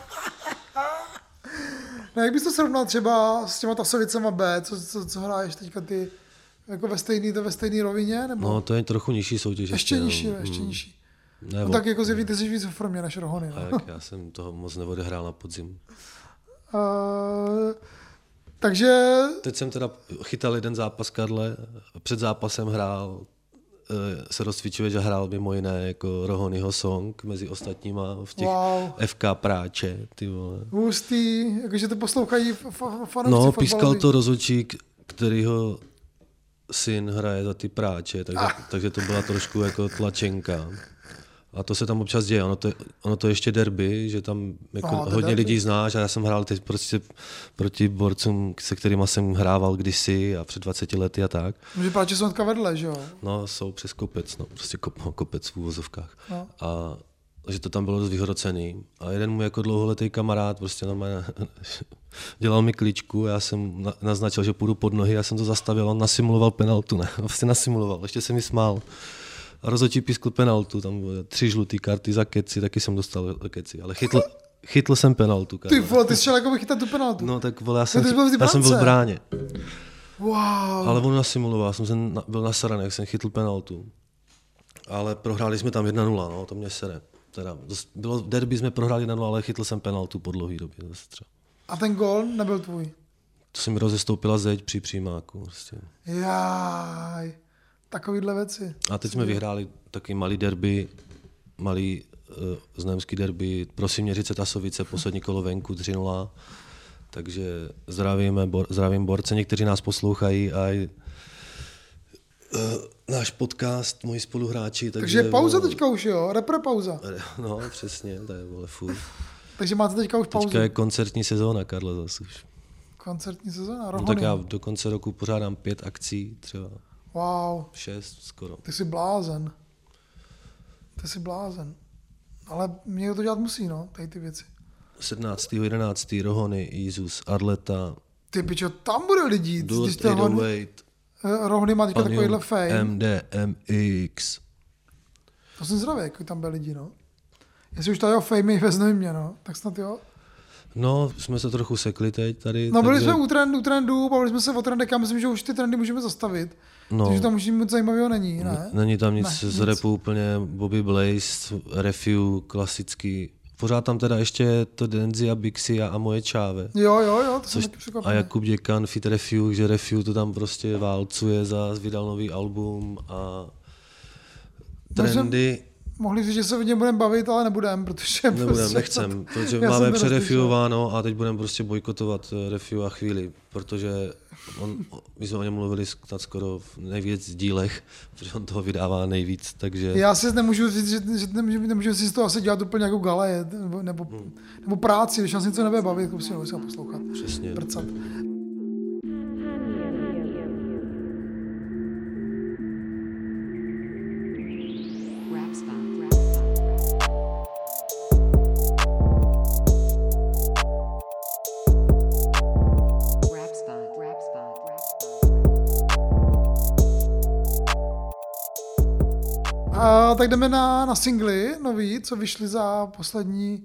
No jak bys to srovnal třeba s těma Tasovicema B, co, co, co hraješ teďka ty, jako ve stejný, to ve stejný rovině, nebo No, to je trochu nižší soutěž. ještě no. nižší, Mm. ještě nižší. Ne, No tak jako zjevně ty jsi víc v formě než Rohony. No. tak, já jsem toho moc neodehrál na podzim. Uh, takže Teď jsem teda chytal jeden zápas Karle, před zápasem hrál eh, se rozcvičuje, že hrál mimo jiné jako Rohonyho song mezi ostatníma v těch Wow. FK Práče, ty vole. hustý, jakože to poslouchají fanoušci No, pískal to rozhodčík, kterýho syn hraje za ty práče, takže, Ah. takže to byla trošku jako tlačenka. A to se tam občas děje, ono to, ono to je ještě derby, že tam jako Aha, je hodně derby. lidí znáš a já jsem hrál teď prostě proti borcům, se kterými jsem hrával kdysi a před 20 lety a tak. Že páče jsou vedle, že jo? No, jsou přes kopec, no, prostě kop, no, kopec v úvozovkách. No. A že to tam bylo dost vyhrocený. A jeden můj jako dlouholetý kamarád prostě na mě dělal mi kličku, já jsem na, naznačil, že půjdu pod nohy, já jsem to zastavil, on nasimuloval penaltu, ne, prostě nasimuloval, ještě se mi smál. Rozhodčí pískl penaltu, tam byly tři žluté karty za keci, taky jsem dostal keci, ale chytl, chytl jsem penaltu. Ty Karle. vole, ty jsi šel jako by chytat tu penaltu. No tak vole, já jsem, ty jsi byl já jsem byl v bráně. Wow. Ale on nasimuloval, jsem se na, byl nasraný, jak jsem chytl penaltu. Ale prohráli jsme tam 1-0, no, to mě sere. Teda, bylo, derby jsme prohráli 1-0, ale chytl jsem penaltu po dlouhý době. A ten gol nebyl tvůj. To se mi rozestoupila zeď při přijímáku. Prostě. Jaj. Takovýhle věci. A teď jsme vyhráli taky malý derby, malý uh, znojemský derby, prosím Měřice Tasovice, poslední kolo venku 3-0. Takže zdravíme, bor, zdravím borce, někteří nás poslouchají a i, uh, náš podcast, moji spoluhráči. Takže, Takže pauza vole, teďka už, jo? Repre pauza. No, přesně, to je vole furt. Takže máte teďka už pauzu. Teďka je koncertní sezóna, Karle, zase už. Koncertní sezóna, No, Rohony. tak já do konce roku pořádám pět akcí, třeba Wow, šest skoro. ty jsi blázen. Ty jsi blázen. Ale mě to dělat musí, no, tady ty věci. 17. 11. Rohony, Izus, Arleta, Ty pičo, tam bude lidí. To Rohny, 808, eh, Rohny má teďka takovýhle fame. MDMX. To jsem zdravý, jako tam byly lidi, no. Jestli už tady o fame vezme mě, no, tak snad jo. No, jsme se trochu sekli teď tady. No byli takže, jsme u trendu, trendu, bavili jsme se o trendech, já myslím, že už ty trendy můžeme zastavit. No. Takže tam už nic zajímavého není, ne? Není tam nic Ne, z nic. repu úplně Bobby Blaze, Refu, klasický. Pořád tam teda ještě to Denzi a Bixi a, a moje čáve. Jo, jo, jo, to jsem Což, taky a. Jakub Děkan, Fit Refu, že Refu to tam prostě válcuje za vydal nový album a trendy. Mohli říct, že se o něm budeme bavit, ale nebudeme, protože Nebudem, prostě nechcem, to- protože já máme přerefuováno a teď budeme prostě bojkotovat eh, Refu a chvíli, protože on, my jsme o něm mluvili snad skoro v nejvíc dílech, protože on toho vydává nejvíc, takže Já si nemůžu říct, že, že nemůžu, nemůžu si z toho asi dělat úplně jako galeje, nebo, nebo, nebo práci, když nás něco nebude bavit, tak si ho poslouchat. přesně. Prcat. Tak jdeme na, na singly nový, co vyšly za poslední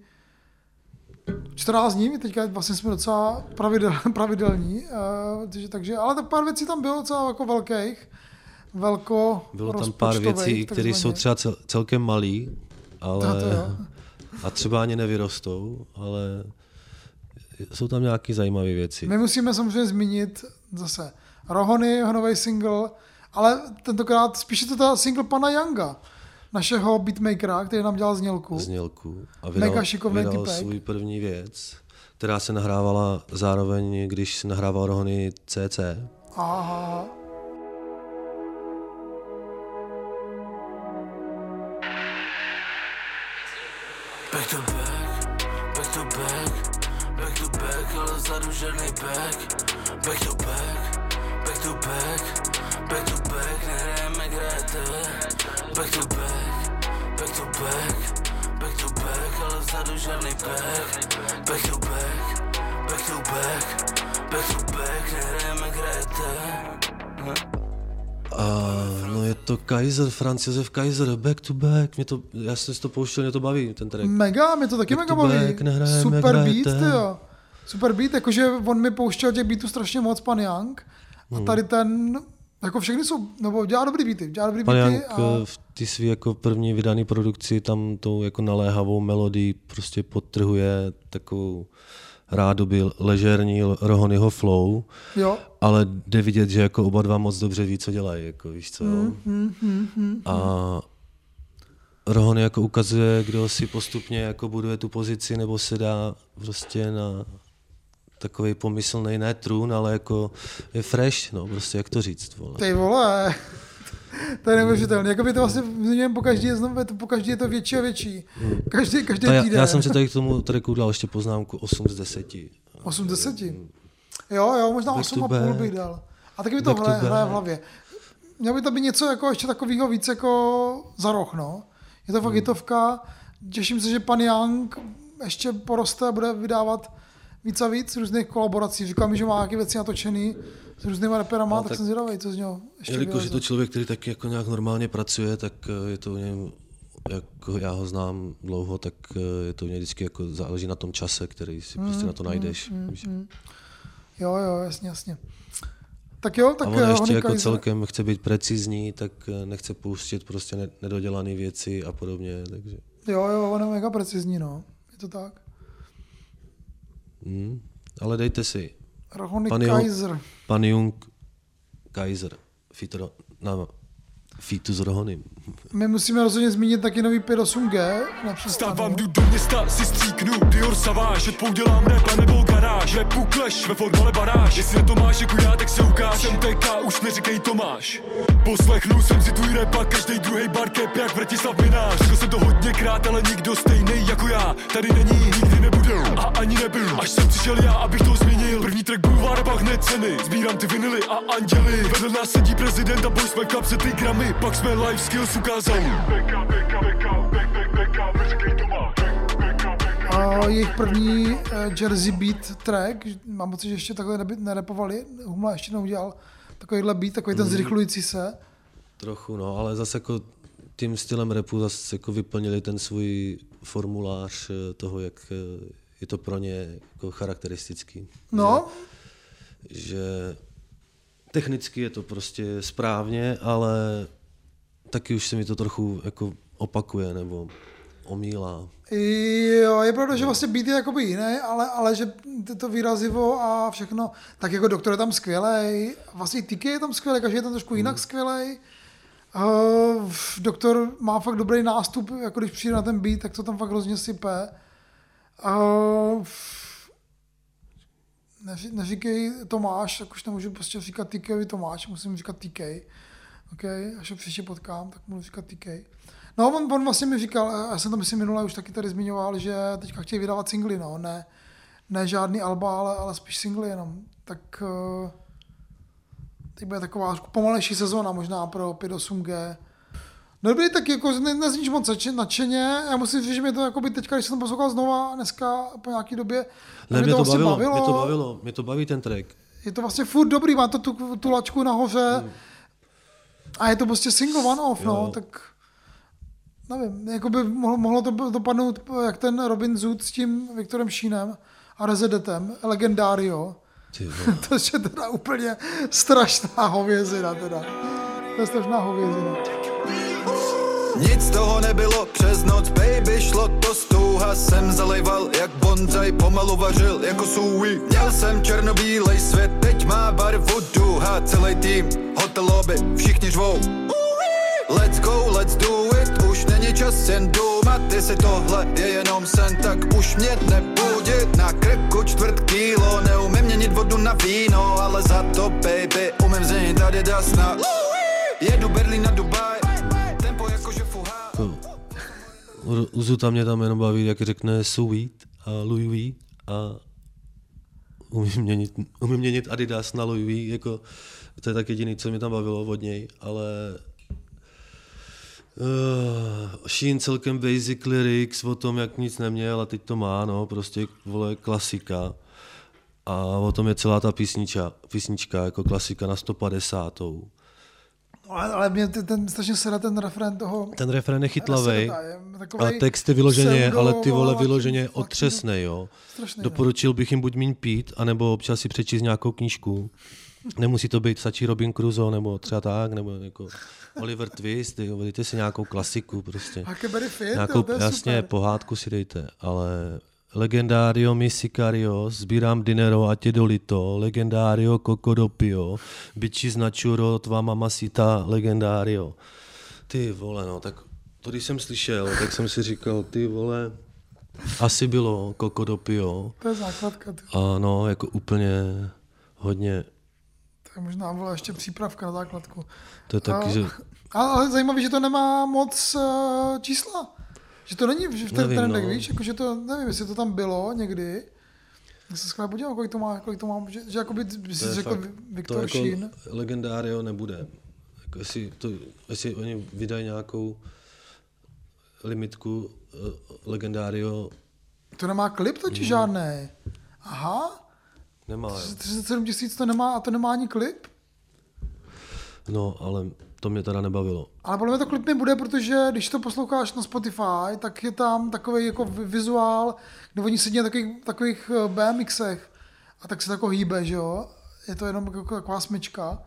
14 dní, teďka vlastně jsme docela pravidel, pravidelní, uh, takže, takže, ale tak pár věcí tam bylo docela jako velkých, velko Bylo tam pár věcí, které jsou třeba cel, celkem malý, ale To- to jo. a třeba ani nevyrostou, ale jsou tam nějaké zajímavé věci. My musíme samozřejmě zmínit zase Rohony, jeho nový single, ale tentokrát spíše to ta single pana Younga, našeho beatmakera, který nám dělal znělku. znělku a vydal, Mega šikovný vydal typek. svůj první věc, která se nahrávala zároveň, když si nahrával Rohony CC. Aha. Back to back, back to back, back to back, ale vzadu žádnej back. Back to back, back to back, back to back, nehrajeme kréte. Back to back, back to back, back to back, ale vzadu žádnej back. Back to back, back to back, back to back, nehrajeme kréte. A no je to Kaiser, Franz Josef Kaiser, back to back. Mě to, já jsem si to pouštěl, mě to baví, ten track. Mega, mě to taky Back mega to baví. back, nehrajeme, Super beat, jo. super beat, jakože on mi pouštěl těch beatů strašně moc, pan Young. A Hmm. tady ten, jako všechny jsou, nebo dělá dobrý beaty, dělá dobrý Pan beaty Jank a a... v té svý jako první vydaný produkci tam tou jako naléhavou melodii prostě podtrhuje takovou rádoby ležerní Rohonyho flow, jo, ale jde vidět, že jako oba dva moc dobře ví, co dělají, jako víš co. a Rohony jako ukazuje, kdo si postupně jako buduje tu pozici, nebo se dá prostě na takový pomyslný ne trůn, ale jako je fresh, no prostě jak to říct, vole. ty vole, to je neuvěřitelné. Jako by to vlastně zmiňujeme po každý, je znovu, po každý je to větší a větší. Každý, každý já, týden. já jsem si tady k tomu tracku dal ještě poznámku 8 z 10. 8 z 10. Jo, jo, možná Back to 8 a půl back. bych dal. A taky mi to hraje, v hlavě. Mělo by to být něco jako ještě takového víc jako za roh, no. Je to fakt Hmm. hitovka. Těším se, že pan Young ještě poroste a bude vydávat víc a víc různých kolaborací. Říkal mi, že má nějaké věci natočený s různýma reperama, No, tak, tak- jsem zvědavý, co z něho ještě Jelikož je to člověk, který taky jako nějak normálně pracuje, tak eh, je to u něm, jako já ho znám dlouho, tak eh, je to u něj vždycky jako záleží na tom čase, který si Hmm, prostě na to najdeš. víš. Jo, jo, jasně, jasně. Tak jo, tak A eh, on ještě Honey jako celkem chce být precizní, tak eh, nechce pouštět prostě ne- nedodělané věci a podobně, takže... Jo, jo, on je mega precizní, no. Je to tak. Hm. Ale dejte si, Rohony Pan Kaiser. pan Jung, Kaiser, Fitro, na, Fitu s Rohonym. My musíme rozhodně zmínit taky nový 5.8G. nepřestanu. Vstávám, jdu do města, si stříknu Dior Savage, jet poudělám rap a nebo garáž. Repu clash, ve fotbale baráž. Jestli na to máš jako já, tak se ukáž. Jsem TK, už neříkej Tomáš. Poslechnu jsem si tvůj rap a každý druhý bar cap jak Vratislav Minář. Řekl jsem to hodněkrát, ale nikdo stejný jako já. Tady není, nikdy nebude a ani nebyl. Až jsem přišel já, abych to změnil. První track bulvár, hned ceny. Sbírám ty vinily a anděly. Vedle nás sedí prezident a boj jsme v kapse ty gramy. Pak jsme live skills ukázali A jejich první uh, Jersey Beat track, mám pocit, že ještě takhle nerepovali, Humla ještě neudělal takovýhle beat, takový ten zrychlující se. Trochu, no, ale zase jako tím stylem repu zase jako vyplnili ten svůj formulář eh, toho, jak eh, je to pro ně jako charakteristický. No, Že, že technicky je to prostě správně, ale taky už se mi to trochu jako opakuje nebo omílá. jo, je pravda, že vlastně beat je jakoby jiný, ale, ale že to- to výrazivo a všechno, tak jako doktor je tam skvělej, vlastně i TK je tam skvělý, každý je tam trošku jinak skvělej. Uh, doktor má fakt dobrý nástup, jako když přijde na ten beat, tak to tam fakt hrozně sype. Uh, neříkej Tomáš, tak už nemůžu prostě říkat TKovi Tomáš, musím říkat TK. OK, až ho příště potkám, tak můžu říkat TK. No, on, on vlastně mi říkal, já jsem to myslím minule už taky tady zmiňoval, že teďka chtějí vydávat singly, no, ne, ne žádný alba, ale, ale spíš singly jenom. Tak uh, teď bude taková pomalejší sezóna možná pro 5.8G. No dobrý, tak jako ne, nezníš moc nadše- nadšeně. Já musím říct, že mě to jako by teďka, když jsem to poslouchal znova dneska po nějaký době, Ne, mě to, vlastně bavilo, mě to bavilo, mě to baví ten track. Je to vlastně furt dobrý, má to tu, tu lačku nahoře a je to prostě single one off, no, tak nevím, jako by mohlo, mohlo to dopadnout jak ten Robin Zoot s tím Viktorem Šínem a Rezedetem, vole. To je teda úplně strašná hovězina teda. To je strašná hovězina. Nic z toho nebylo přes noc, baby, šlo to stouha Jsem zalejval jak bonzaj, pomalu vařil jako sůj Měl jsem černobílej svět, teď má barvu duha. Celý tým, hotel lobby, všichni řvou Let's go, let's do it, už není čas jen důmat. Jestli tohle je jenom sen, tak už mě nebudit Na krku čtvrt kilo, neumím měnit vodu na víno Ale za to, baby, umím změnit Adidas na Jedu Berlín na Dubaj, u- u Zuta mě tam jenom baví, jak řekne Sweet a Louis V a umím měnit, umím měnit Adidas na Louis V, jako to je tak jediný, co mě tam bavilo od něj, ale Uh, Sheen celkem basic lyrics o tom, jak nic neměl a teď to má, no, prostě vole klasika. A o tom je celá ta písnička, písnička jako klasika na 150. Ale Ale, mě ten, ten strašně sere ten refren toho... Ten refrén je takovej ale text je vyloženě, pseudo- ale ty vole vyloženě latí- otřesnej, jo. Strašný, no. Doporučil bych jim buď míň pít, anebo občas si přečíst nějakou knížku. Nemusí to být stačí Robin Crusoe, nebo třeba tak, nebo jako Oliver Twist, jo, dejte si nějakou klasiku prostě. Huckleberry Finn, Nějakou, jo, to je jasně, super. pohádku si dejte, ale Legendario mi sicario, sbírám dinero a tě dolito, Legendario cocodopio, biči značuro, tvá mamacita, Legendario. Ty vole, no, tak to když jsem slyšel, tak jsem si říkal, ty vole, asi bylo cocodopio, To je základka. Ty. a no, jako úplně hodně, je možná byla ještě přípravka na základku. to je taky, A- že Ale, ale zajímavé, že to nemá moc uh, čísla. Že to není v v ten Nevím, trendech, no. víš, jako, že to, nevím, jestli to tam bylo někdy. Já se skvěle podívám, kolik to má, kolik to má, že, že jakoby, by si řekl fakt, Viktor to jako Šín. Legendario nebude. Jako jestli, to, jestli oni vydají nějakou limitku uh, Legendario, To nemá klip totiž Hmm. žádný. Aha, nemá. jo. 37 tisíc to nemá a to nemá ani klip. No, ale to mě teda nebavilo. Ale podle mě to klip nebude, protože když to posloucháš na Spotify, tak je tam takový jako vi- vizuál, kde oni sedí na takových, takových eh, BMXech a tak se to jako hýbe, že jo? Je to jenom jako taková smyčka.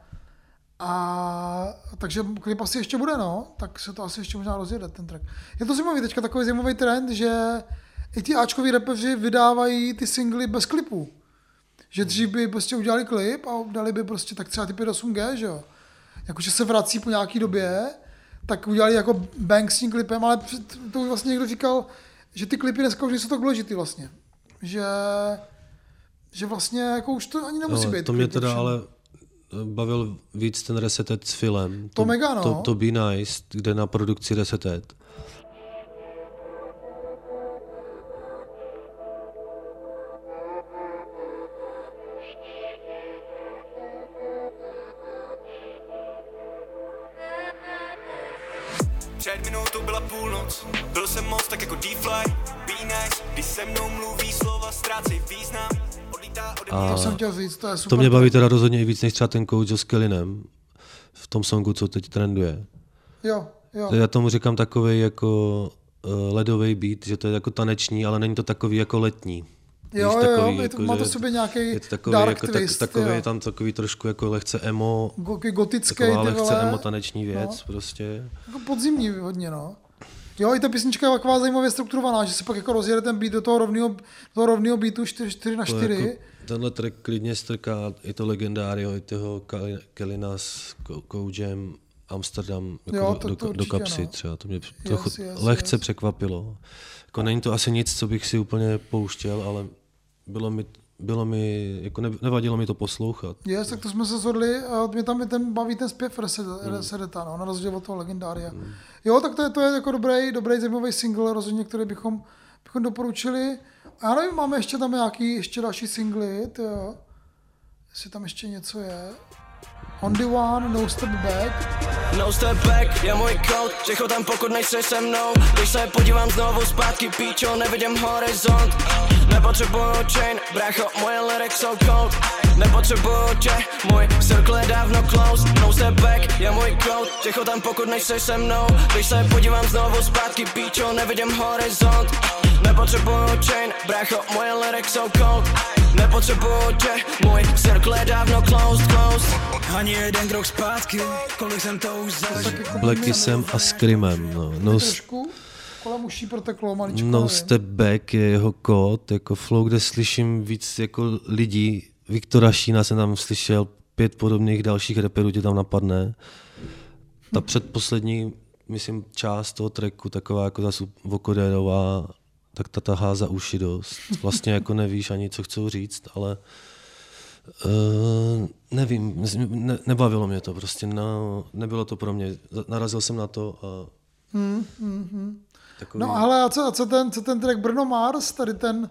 A takže klip asi ještě bude, no, tak se to asi ještě možná rozjede, ten track. Je to zajímavý, teďka takový zajímavý trend, že i ti Ačkoví rapeři vydávají ty singly bez klipů. Že dřív by prostě udělali klip a dali by prostě tak třeba ty 8G, že jo. Jakože se vrací po nějaký době, tak udělali jako bang s tím klipem, ale to už vlastně někdo říkal, že ty klipy dneska už nejsou tak důležitý vlastně. Že, že vlastně jako už to ani nemusí No, být. to mě teda všem. ale bavil víc ten Resetet s filmem. To mega, no. To, to Be Nice, kde na produkci Resetet. Chtěl říct, to je super. to mě baví teda rozhodně i víc než třeba ten coach s Kellinem v tom songu, co teď trenduje. Jo, jo. Já tomu říkám takový jako uh, ledový beat, že to je jako taneční, ale není to takový jako letní. Jo, Víš, jo, jo, takový, je to- jako, má to sobě nějaký je to takový, dark jako, twist, tak, takový, jo. je tam takový trošku jako lehce emo, Go- gotický, taková lehce emo taneční věc No. prostě. Jako podzimní hodně, no. Jo, i ta písnička je taková zajímavě strukturovaná, že se pak jako rozjede ten beat do toho rovného, toho rovného beatu 4, 4 na To 4. Jako, tenhle track klidně strká i to legendário, i toho Kelina s Ko- Koujem Amsterdam jako Jo, do, to- do, to do určitě, kapsy no. třeba. To mě Yes, trochu yes, lehce yes. překvapilo. Jako není to asi nic, co bych si úplně pouštěl, ale bylo mi, bylo mi jako ne, nevadilo mi to poslouchat. Yes, tak to jsme se shodli a mě tam je ten, baví ten zpěv Hmm. Resedeta, no, na rozdíl od toho legendária. Jo, tak to je, to je jako dobrý, dobrý zajímavý single, rozhodně, který bychom, bychom doporučili. A já nevím, máme ještě tam nějaký, ještě další singly, jo. Jestli tam ještě něco je. On the one, no step back. No step back je můj kód, ticho tam pokud nejsi se mnou. Když se podívám znovu zpátky, píčo, nevidím horizont. Nepotřebuju chain, bracho, moje lyrics jsou cold Nepotřebuju tě, můj circle je dávno close No step back je můj kód, ticho tam pokud nejsi se mnou Když se podívám znovu zpátky, píčo, nevidím horizont Nepotřebuju chain, bracho, moje lyrics jsou cold Nepotřebuju tě, můj circle je dávno closed, closed Ani jeden krok zpátky, kolik jsem to už zažil Blackisem a Screamem. No. No, kolem uší proteklo maličko. no nevím. Step Back je jeho kód, jako flow, kde slyším víc jako lidí. Viktora Šína jsem tam slyšel, pět podobných dalších reperů tě tam napadne. Ta předposlední, myslím, část toho tracku, taková jako zase vokodérová, tak ta tahá za uši dost. Vlastně jako nevíš ani, co chcou říct, ale uh, nevím, ne, nebavilo mě to prostě, no, nebylo to pro mě. Narazil jsem na to a takový, No ale a co, a co, ten, co ten track Brno Mars, tady ten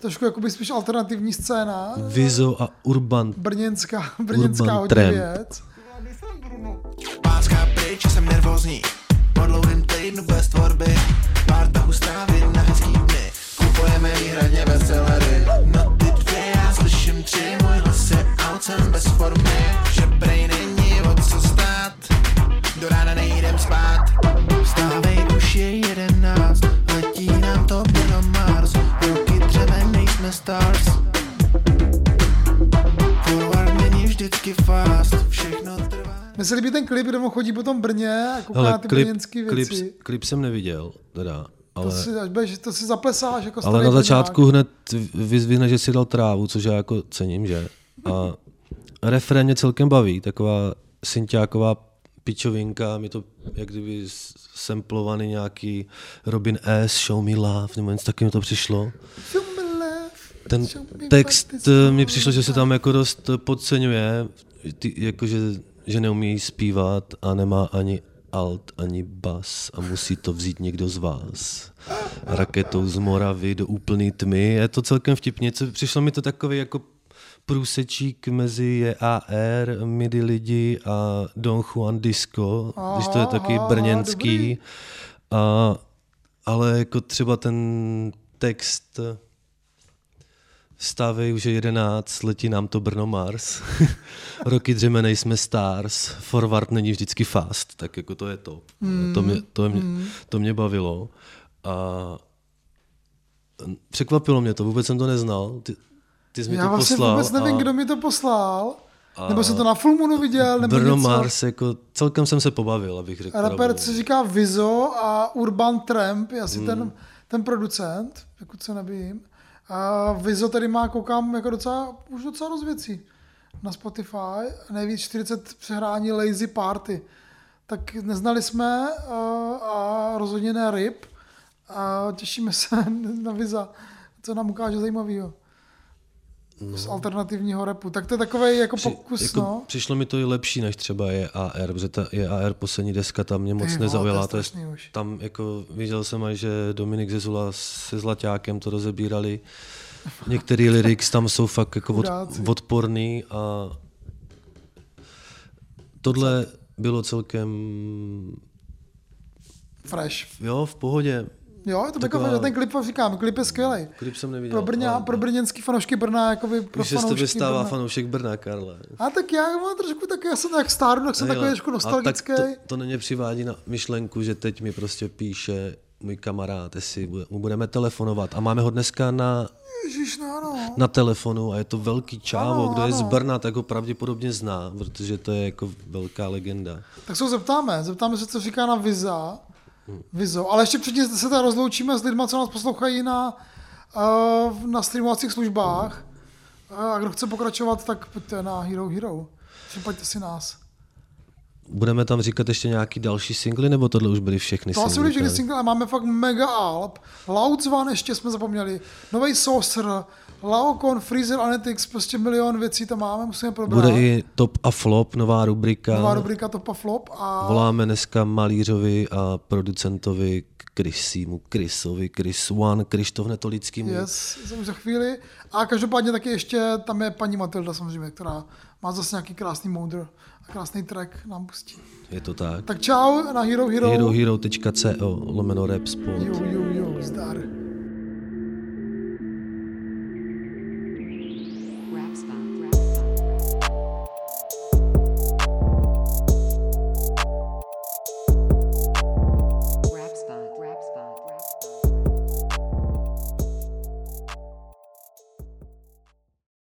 trošku jakoby spíš alternativní scéna, Vizo a Urban brněnská, brněnská Urban hodně Tramp. věc. Pácká pryč, jsem nervózní. Po dlouhým týdnu bez tvorby. Pár tahů strávy na hezký dny. Kupujeme výhradně bestsellery No ty dvě, já slyším tři Můj hlas je out, jsem bez formy. Že prej není o co stát stars Forward není vždycky fast, všechno trvá Mně se líbí ten klip, kde on chodí po tom Brně a kouká na ty klip, brněnský klip, věci. klip jsem neviděl, teda. To Ale, si, až budeš, to si zaplesáš jako ale na Brňák. začátku hned vyzvihne, že si dal trávu, což já jako cením, že? A refrén mě celkem baví, taková synťáková pičovinka, mi to jak kdyby s- samplovaný nějaký Robin S. Show Me Love, nebo něco taky mi to přišlo. Show Ten text eh, mi přišlo, že se tam jako dost podceňuje, ty, jakože, že neumí zpívat a nemá ani alt, ani bas a musí to vzít někdo z vás. Raketou z Moravy do úplný tmy. Je to celkem vtipně. Přišlo mi to takový jako průsečík mezi JAR, MIDI lidi a Don Juan Disco, když to je taky Aha, brněnský. dobrý. A, ale jako třeba ten text Stávej už je jedenáct, letí nám to Brno Mars. Roky dřeme nejsme stars, forward není vždycky fast, tak jako to je to. Mm. To, mě, to, mě, to mě bavilo. A překvapilo mě to, vůbec jsem to neznal. Ty, ty jsi mi Já to vlastně poslal. vůbec nevím, a kdo mi to poslal. Nebo jsem to na Full Moonu viděl, nebo Brno něco. Mars, jako celkem jsem se pobavil, abych řekl. Rapper se říká Vizo a Urban Tramp je asi Hmm. ten, ten producent, pokud se nebým. A Vizo tady má, koukám, jako docela, už docela dost věcí na Spotify. Nejvíc 40 přehrání Lazy Party. Tak neznali jsme a, a rozhodně ne RIP. A těšíme se na Viza, co nám ukáže zajímavého. Z alternativního repu. Tak to je takový jako Při, pokus, jako no. Přišlo mi to i lepší než třeba je AR, protože ta je AR poslední deska tam mě moc vole, nezaujala. to je To je, už. tam jako viděl jsem aj, že Dominik Zezula se Zlaťákem to rozebírali. Některý lyrics tam jsou fakt jako od, odporný a tohle bylo celkem Fresh. jo, v pohodě. Jo, je to Taková- Taková... ten klip říkám, klip je skvělý. Klip jsem neviděl. Pro, Brňa, ale- pro brněnský fanoušky Brna, jakoby pro Už se z fanoušky tebe stává Brna. fanoušek Brna, Karle. A tak já mám trošku tak, já jsem jak stárnu, tak jsem Hej, takový trošku nostalgický. Tak to, to na mě přivádí na myšlenku, že teď mi prostě píše můj kamarád, jestli mu budeme telefonovat. A máme ho dneska na, Ježíš, no, no. na telefonu a je to velký čávo. Ano, Kdo je z ano. Brna, tak ho pravděpodobně zná, protože to je jako velká legenda. Tak se ho zeptáme, zeptáme se, co říká na Viza. Vizo. Ale ještě předtím se tady rozloučíme s lidmi, co nás poslouchají na, uh, na streamovacích službách. Uh, a kdo chce pokračovat, tak pojďte na Hero Hero. Připaďte si nás. Budeme tam říkat ještě nějaký další singly, nebo tohle už byly všechny To asi singly? byly všechny single, ale máme fakt mega alb. Loud Zvan ještě jsme zapomněli. Nový Saucer, Laokon, Freezer, Anetics, prostě milion věcí tam máme, musíme probrat. Bude i top a flop, nová rubrika. Nová rubrika Top a Flop a Voláme dneska malířovi a producentovi Chrisímu, Chrisovi, Chris One, Krištof Netolickýmu. yes, už za chvíli. A každopádně taky ještě tam je paní Matilda samozřejmě, která má zase nějaký krásný moudr a krásný track nám pustí. Je to tak. Tak čau na Hero Hero. herohero.co lomeno rap sport. Jo, jo, jo, zdar.